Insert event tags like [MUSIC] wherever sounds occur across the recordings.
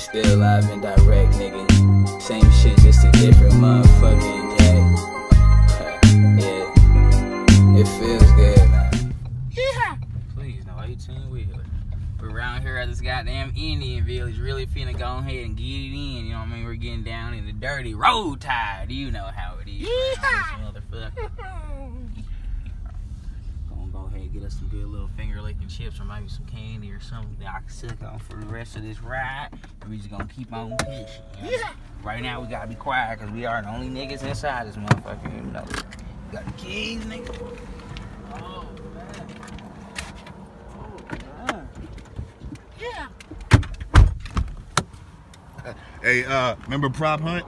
still live and direct, nigga. Same shit, just a different motherfucking jack. [LAUGHS] yeah, it feels good, man. Yeah. Please, no 18 wheeler. We're around here at this goddamn Indian village, really finna go ahead and get it in. You know what I mean? We're getting down in the dirty road tide. You know how it is. around this Motherfucker. [LAUGHS] Gonna go ahead and get us some good little finger licking chips or maybe some candy or something that I can suck on for the rest of this ride. And we just gonna keep on pushing. you know? Yeah. Right now we gotta be quiet because we are the only niggas inside this motherfucker. You know. Got the keys, nigga. Oh man. Oh man. Yeah. Hey, uh, remember Prop Hunt?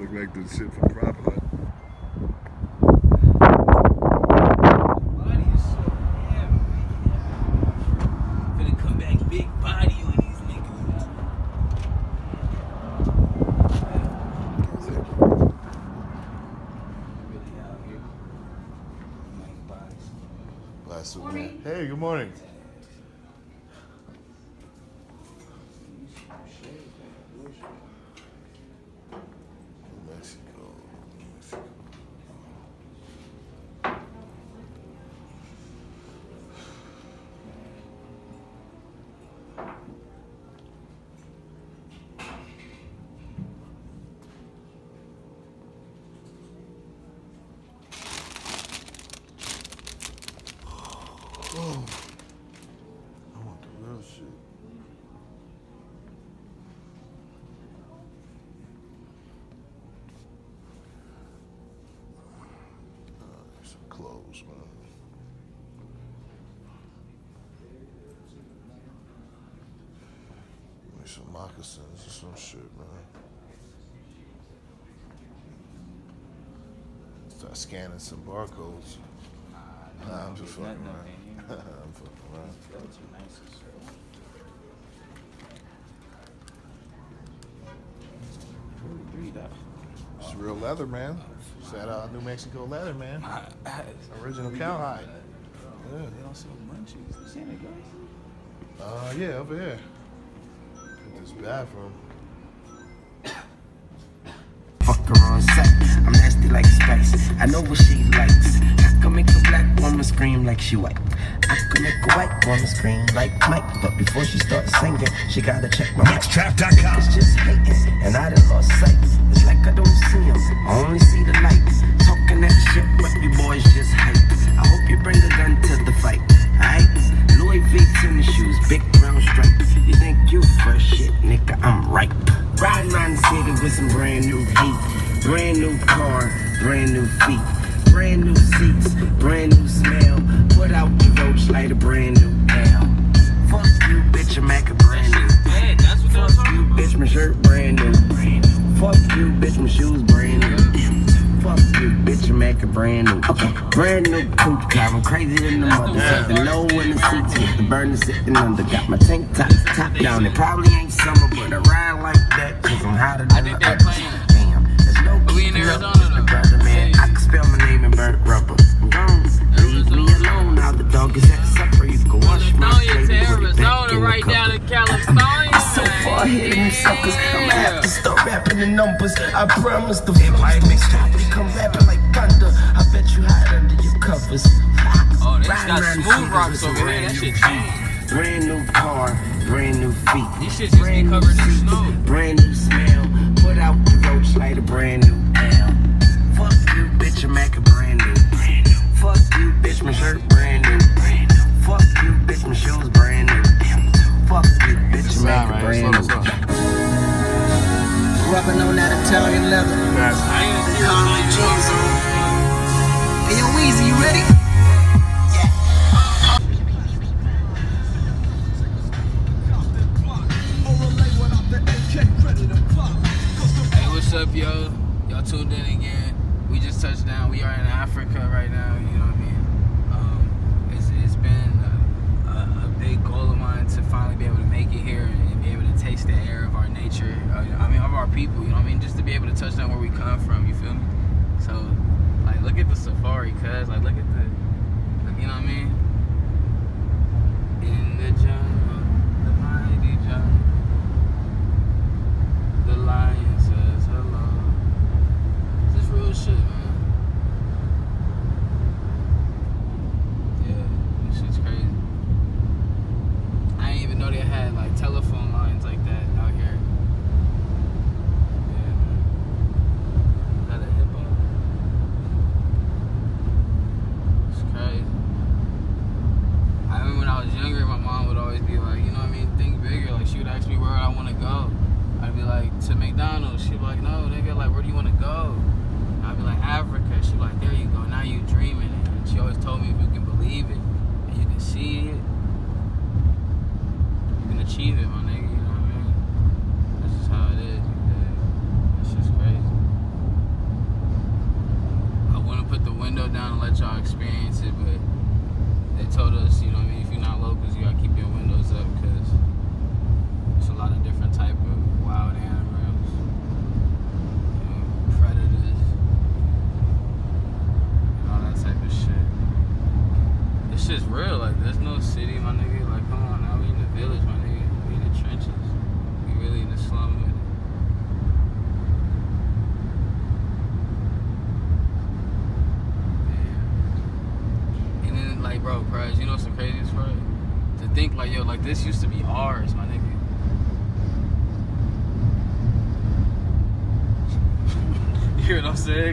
Look like the shit from Prop Hunt. Body is so heavy. Finna come back big body on these niggas. Really out here. Make bodies. Last Superman. Hey, good morning. Mexico. Mexico. Man. Some moccasins or some shit, man. Start scanning some barcodes. Nah, I'm just fucking around. [LAUGHS] I'm fucking around. That's nice as Forty-three though. It's real leather, man. Shout out New Mexico leather, man. Original cowhide. Yeah. They don't sell munchies. You seen it, guys? Uh, yeah, over here. In this bathroom. Fuck her on set. I'm nasty like spice. I know what she likes. I can make a black woman scream like she white. Make a white woman scream like Mike. But before she starts singing, she gotta check my. Mixtrap.com. It's just hating, and I done lost sight. It's like I don't see him, I only see the lights. Talking that shit, but you boys just hype. I hope you bring a gun to the fight, alright? Louis V tennis shoes, big brown stripes. You think you fresh shit, nigga? I'm ripe. Riding around the city with some brand new heat, brand new car, brand new feet. Brand new seats, brand new smell. Put out the roach like a brand new L. Fuck you, bitch, I'm making brand new. Yeah, that's what Fuck you, about. bitch, my shirt brand new. Fuck you, bitch, my shoes brand new. Fuck you, bitch, I'm making brand new. Okay, brand new coupe car, I'm crazy than the mother. The low in the seats with the burner sitting under. Got my tank top top down. It probably ain't summer, but I ride like that cause I'm hotter than think the they're others. Damn, there's no We in Arizona, suckers, I'ma have to start rapping the numbers. I promise the Mix don't stop. Come rapping like thunder. I bet you hide under your covers. Oh, they got smooth rocks over there. That shit changed. Brand new car, brand new feet. These shits just brand covered in new snow. Brand new smell. Put out the roach like a brand new Rubbing on that Italian leather. I ain't see all these Hey, yo, Weezy, you ready?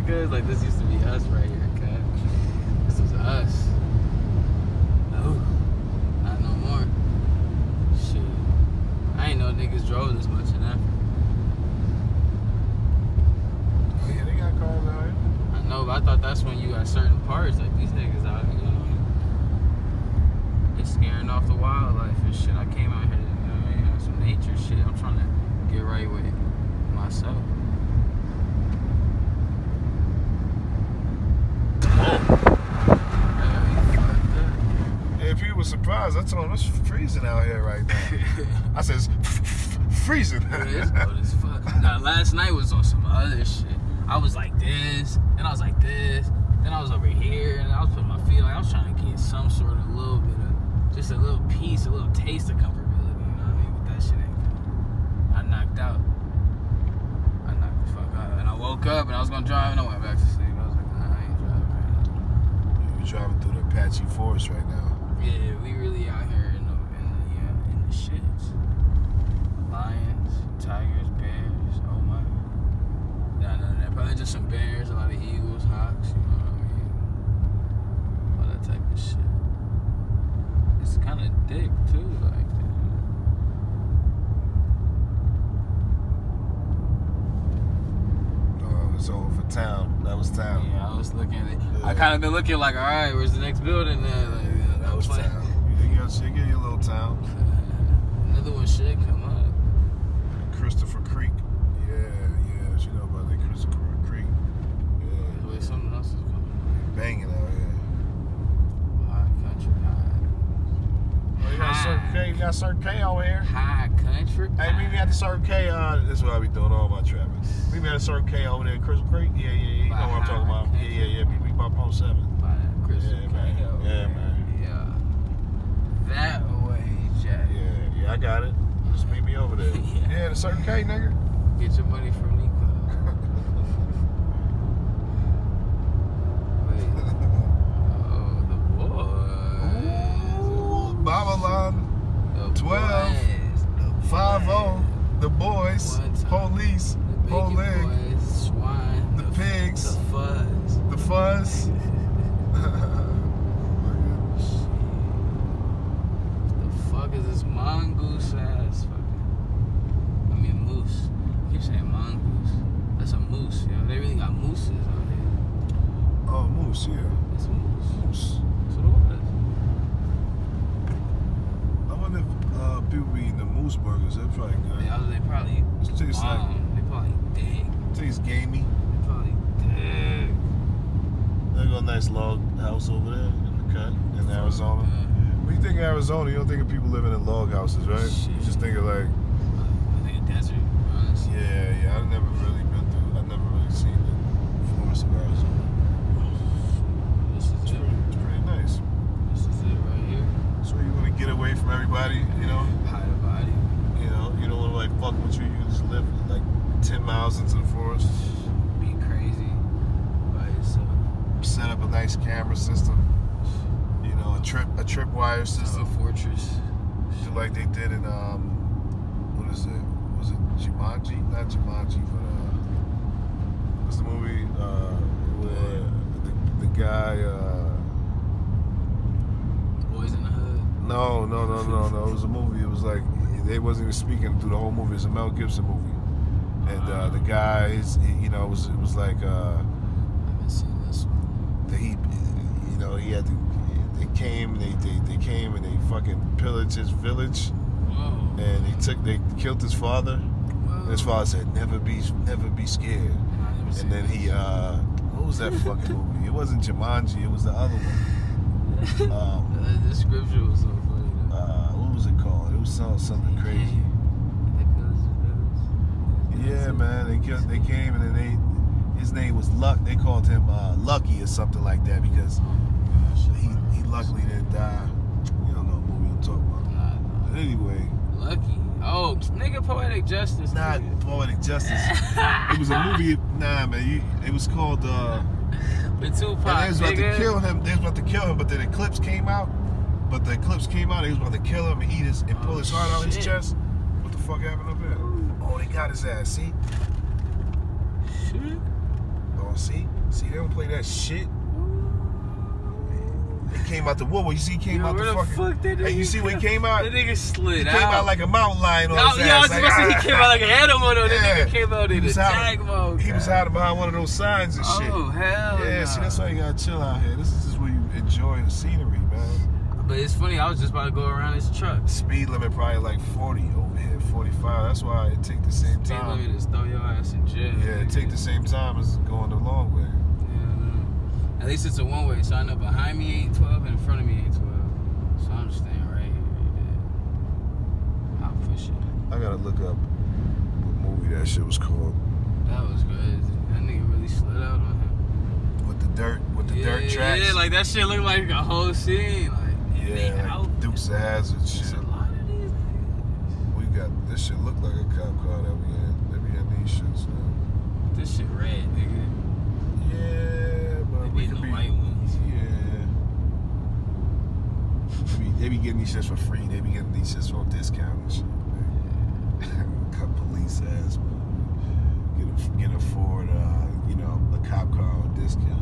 Cause, like, this used to be us right here, cat. This is us. Oh, not no more. Shit. I ain't know niggas drove this much in Africa. Oh, yeah, they got cars out here. I know, but I thought that's when you at certain parts, like these niggas out here, you know. They scaring off the wildlife and shit. I came out here, you know what I mean, on some nature shit. I'm trying to get right with myself. Yeah, Yeah, people were surprised. I told them it's freezing out here right now. [LAUGHS] I says freezing. Yeah, it's cold as fuck. Now, last night was on some other shit. I was like this, and I was like this, then I was over here, and I was putting my feet like I was trying to get some sort of little bit of, just a little piece, a little taste of comfortability. You know what I mean? But that shit ain't good. I knocked out. I knocked the fuck out, and I woke up and I was gonna drive, and I went back to sleep. I was like, nah, I ain't driving right now. We're driving through the Apache Forest right now. Yeah, we really out here in the in the yeah, in the shits. Lions, tigers, bears. Oh my. Yeah, none of that. Probably just some bears, a lot of eagles, hawks. You know what I mean? All that type of shit. It's kind of dick too, like. Over for town. That was town. Yeah, I was looking at it. I kind of been looking like, all right, where's the next building? Then like, yeah, That was plan- town. You think you got you get your little town. [LAUGHS] Another one should come up. Christopher Creek. Yeah, yeah. You know about that Christopher Creek. Yeah. Wait, something else is coming. Banging out here. High country, high. Oh, you got Circle K. You got Circle K over here. High country. Hey, me at the Circle K. Uh, this is what I be doing all my traffic. Meet met at the Circle K over there, at Crystal Creek. Yeah, yeah, yeah. You know what I'm talking about. Yeah, yeah, yeah. Meet me by Pole Seven. by Crystal Yeah, man. K over Yeah, man. Yeah. That way, Jack. Yeah, yeah. I got it. Just meet me over there. [LAUGHS] Yeah. yeah, the Circle K, nigga. Get your money from Nico. [LAUGHS] Oh, the boys. Ooh, Babylon. 12, boys. The Five oh, boys. The boys. Police. The Whole leg. boys, swine, The f- pigs. the fuzz. The fuzz. [LAUGHS] [LAUGHS] The fuck is this mongoose ass fucking? I mean moose. I keep saying mongoose. That's a moose. You know, they really got mooses out here. oh, moose, yeah. It's a moose. Moose. That's what it was. I wonder if uh, people be eating the moose burgers. They're probably good. They, they probably It tastes like, Probably thick. Tastes gamey. Probably. They got a nice log house over there in the cut in Arizona. Oh, when you think of Arizona, you don't think of people living in log houses, right? Shit. You just think of like. I think of desert. Honestly. Yeah, yeah. I've never really been through. I've never really seen the forest of Arizona. get away from everybody, you know? Hide a body. You know, you don't want to like fuck with you. 10 miles into the forest. Be crazy. Set up a nice camera system. You know, a trip a tripwire system. A fortress. Like they did in um, what is it? Was it Jumanji? Not Jumanji, but uh, what's the movie uh, where the, the guy? Uh, Boyz n the Hood. No, no, no, no, no. It was a movie. It was like they wasn't even speaking through the whole movie. It's a Mel Gibson movie and uh, the guys, you know, it was it was like uh, I haven't seen this one. he, you know, he had to. They came, they, they they came and they fucking pillaged his village, Whoa. and they took they killed his father. And his father said, "Never be, never be scared." I never seen And then he, uh, what was that fucking [LAUGHS] movie? It wasn't Jumanji. It was the other one. [LAUGHS] Um, Uh, the scripture was so funny. uh, what was it called? It was some- something crazy. The Village, the Village. Yeah, man. They they came and then they his name was Luck. They called him uh, Lucky or something like that because he he luckily didn't die. You don't know what movie I'm talking about. Nah, nah. But anyway, Lucky. Oh, nigga, poetic justice. not nigga. poetic justice. [LAUGHS] it was a movie. Nah, man. You, it was called. Uh, With Tupac, and they was about nigga. to kill him. They was about to kill him, but then eclipse came out. But the eclipse came out. They was about to kill him and eat his and pull Oh, his heart out of his chest. Fuck happened up there? Oh, they got his ass. See? Shit. Oh, see? See, they don't play that shit. He came out the woodwork. You see, he came Yo, out the the fucking. fuck did hey, you see when he came out? That nigga slid He out. came out like a mountain lion on Yo, his I ass. was like, to say he came out like an animal though. That nigga came out in attack hiding- mode. He was hiding behind one of those signs and shit. Oh hell. yeah, nah. see, that's why you gotta chill out here. This is just where you enjoy the scenery, man. But it's funny. I was just about to go around his truck. Speed limit probably like 40 over here, 45. That's why it take the same Speed time. limit is throw your ass in jail. Yeah, it take the same time as going the long way. Yeah, I. At least it's a one way, so I know behind me 812 and in front of me 812. So I'm just staying right here. I'll push it. I gotta look up what movie that shit was called. That was good. That nigga really slid out on him. With the dirt, with the yeah, dirt tracks. Yeah, like that shit looked like a whole scene. Like, Yeah, like. Dukes of Hazzard shit. a lot of these niggas. We got this shit look like a cop car that we in. They be in these shits. Man. This shit red, nigga. Yeah, but They we could the be. white ones. Yeah. They be, they be getting these shits for free. They be getting these shits for discount and shit. [LAUGHS] Cut police ass. Get a, get a Ford, uh, you know, a cop car on discount.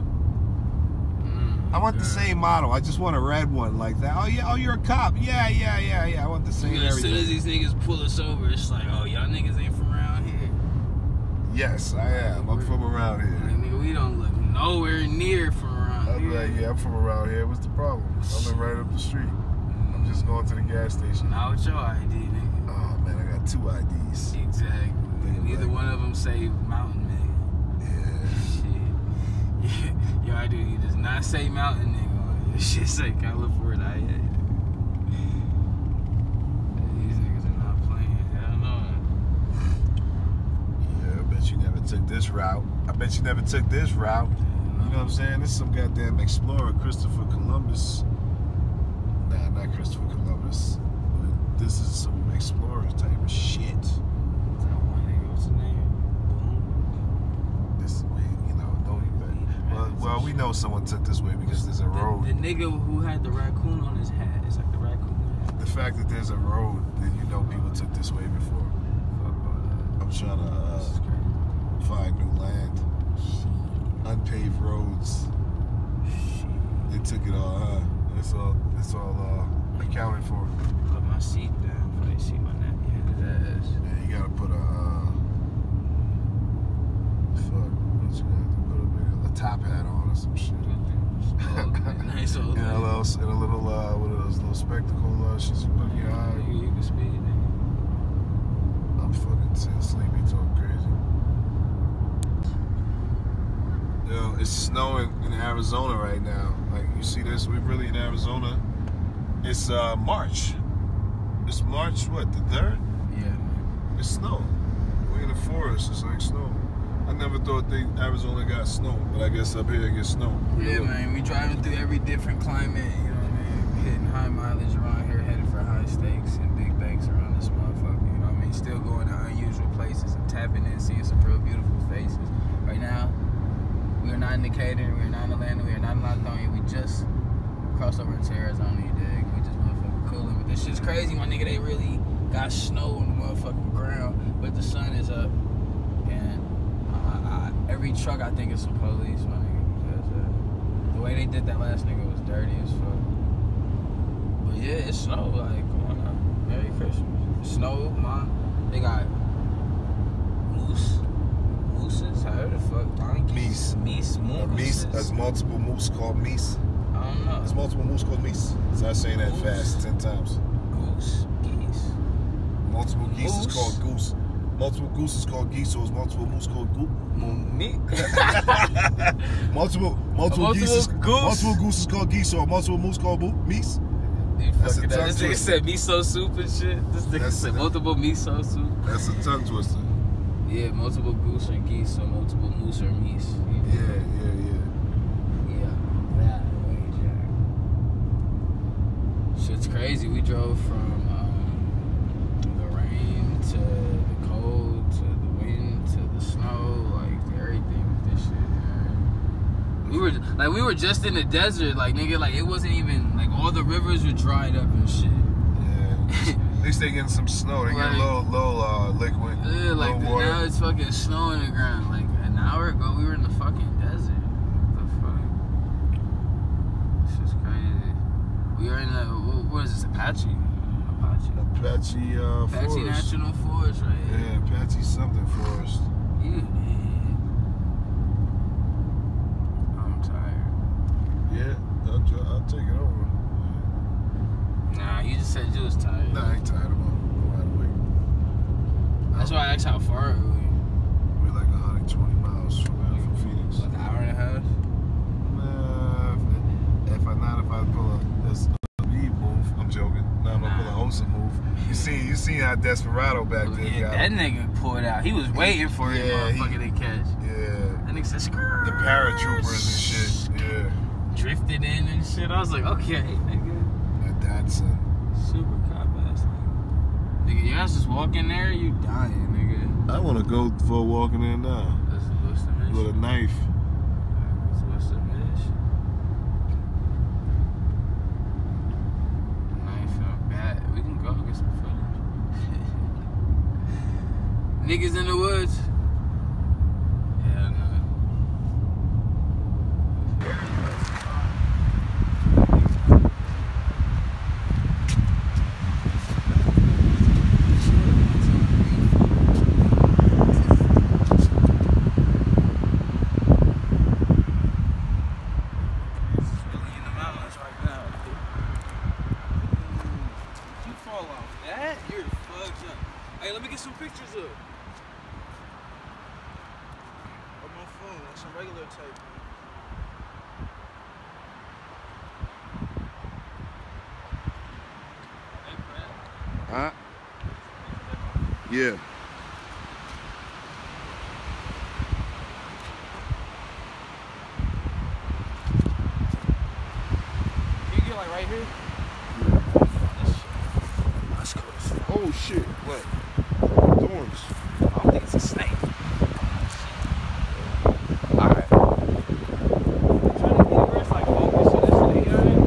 I want the same model. I just want a red one like that. Oh yeah, oh you're a cop. Yeah, yeah, yeah, yeah. I want the same Nigga, as soon as these niggas pull us over, it's like, oh, y'all niggas ain't from around here. Yes, I am. I'm from around Like, here. nigga, we don't look nowhere near from around I'll be here. like, yeah, I'm from around here. What's the problem? I live right up the street. I'm just going to the gas station. Not with your ID, nigga. Oh man, I got two IDs. Exactly. Neither like- one of them say mountain, man. Yeah. Shit. [LAUGHS] Yeah. Nigga. Shit. Your ID does not say mountain, nigga. [LAUGHS] it. Shit say California. These niggas are not playing. Hell no. Yeah, I bet you never took this route. I bet you never took this route. You know what I'm saying? This is some goddamn explorer, Christopher Columbus. Nah, not Christopher Columbus. But this is some explorer type of shit. That one nigga, what's his name? Boom. This way, you know, don't even. Well, well, we know someone took this way because there's a The, road. the nigga who had the raccoon on his hat. It's like the raccoon hat. The fact that there's a road, then you know people took this way before. Fuck that. I'm trying to uh, find new land, unpaved roads. They took it all, huh? It's all, it's all uh, accounted for. Put my seat down before they see my nappy headed ass. Yeah, you gotta put a, uh, fuck, what you gotta do? Put a, big, a top hat on or some shit. Old And a little, and a little, uh, what are those little spectacle uh, shits you put in your eye. You, you can speed, nigga. I'm fucking still sleepy, talking crazy. Yo, it's snowing in Arizona right now. Like you see this, We're really in Arizona. It's uh March. It's March what, the third? Yeah, man. It's snow. We in the forest, it's like snow. I never thought they Arizona got snow, but I guess up here it gets snow. Yeah, man. Driving through every different climate, you know what I mean? Hitting high mileage around here, headed for high stakes and big banks around this motherfucker, you know what I and still going to unusual places and tapping in seeing some real beautiful faces. Right now, we are not in Decatur, we are not in Atlanta, we are not in Lithonia. We just crossed over into Arizona, you dig? We just motherfucking cooling. But this shit's crazy, my nigga. They really got snow on the motherfucking ground, but the sun is up. And I, I, every truck, I think, is some police, uh, the way they did that last nigga was dirty as fuck. But yeah, it snowed. Like, come on now. Merry Christmas. Snow, man. They got moose. Mooses? However the fuck. Donkeys. Meese. Meese. Meese, there's multiple moose called meese. I don't know. There's multiple moose called meese. Start saying that Moose. fast, ten times. Goose. Geese. Multiple geese Moose. is called goose. Multiple goose is called geese, so it's multiple moose called goose. [LAUGHS] Multiple multiple, multiple geese is, goose? multiple goose is called geese, so multiple moose called boo, meese. You That's a tongue This nigga said miso soup and shit. This nigga That's- said multiple miso soup. That's a tongue twister. Yeah, multiple goose and geese, so multiple moose or meese. Yeah, yeah, yeah. Yeah, that way, Jack. Shit's crazy. We drove from like we were just in the desert, like nigga, like it wasn't even like all the rivers were dried up and shit. Yeah. At least they getting some snow. They Like- get a little, little uh, liquid, Yeah, like the, now it's fucking snow in the ground. Like an hour ago, we were in the fucking desert. What the fuck? This is crazy. We are in the what, what is this? Apache? Apache. Apache uh, Apache Forest. National Forest, right here. Yeah, Apache something forest. You did. I'm tired. Yeah, I'll, take it over. Nah, you just said you was tired. Nah, I ain't tired. I'm wide awake. That's why I asked how far are we. We're like 120 miles from, uh, from Phoenix. Like an hour and a half. Uh, if, if I not if I pull a this lead move, I'm joking. Nah, I'm gonna pull a Osa move. You see, you seen how Desperado back there Yeah, got that nigga pulled out. He was waiting for it, Yeah, he- motherfucker, to catch. Yeah, That nigga said, the paratroopers and shit. Yeah, drifted in and shit. I was like, okay, nigga. that Datsun. Super cop ass nigga. You guys just walk in there, you dying, nigga. I want to go for walking in there now That's what's the mission. with a knife. That's what's the mission. Knife and bat. We can go get some footage. [LAUGHS] Niggas in the woods. Yeah, no. really in the mountains right now. If you fall off that, you're fucked up. Hey, let me get some pictures of. On my some regular tape. Hey, Huh? Yeah. Can you get like right here? That's cool as fuck. Oh shit! What? Thorns. I don't think it's a snake. Alright. Trying to get where it's like focus on this snake area.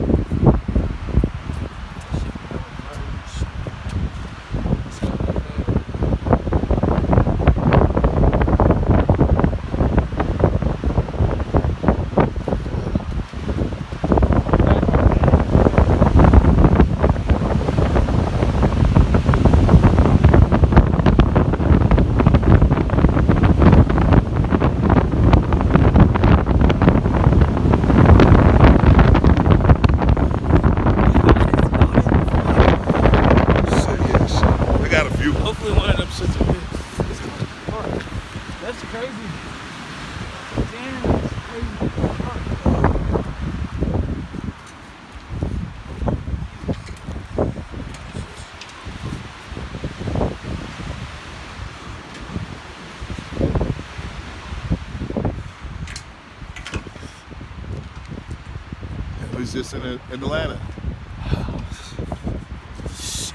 Shit, yeah, shit. I got a few. Hopefully one of them shits will hit. That's crazy. Damn, that's crazy. Just in, in Atlanta. It's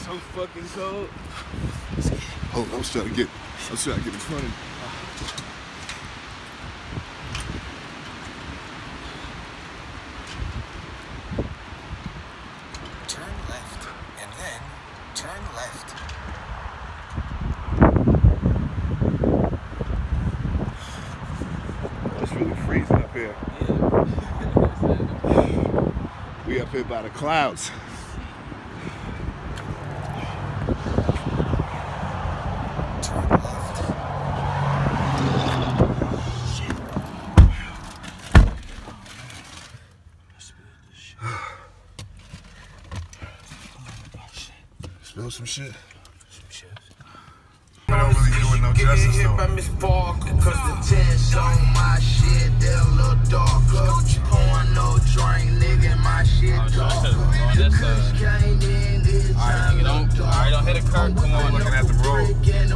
so fucking cold. Hold on, I was trying to get, I was trying to get in front of you. Turn left, and then turn. It's really freezing up here. We up here by the clouds. Turn left. Spill some shit. I don't really do it no justice though. by Miss Parker, cause the tints on my shit, they're a little darker. Pouring no drink, nigga, Oh, a... Uh, oh, uh, Alright, don't... Alright, don't hit a curb. Come on. Looking at the road.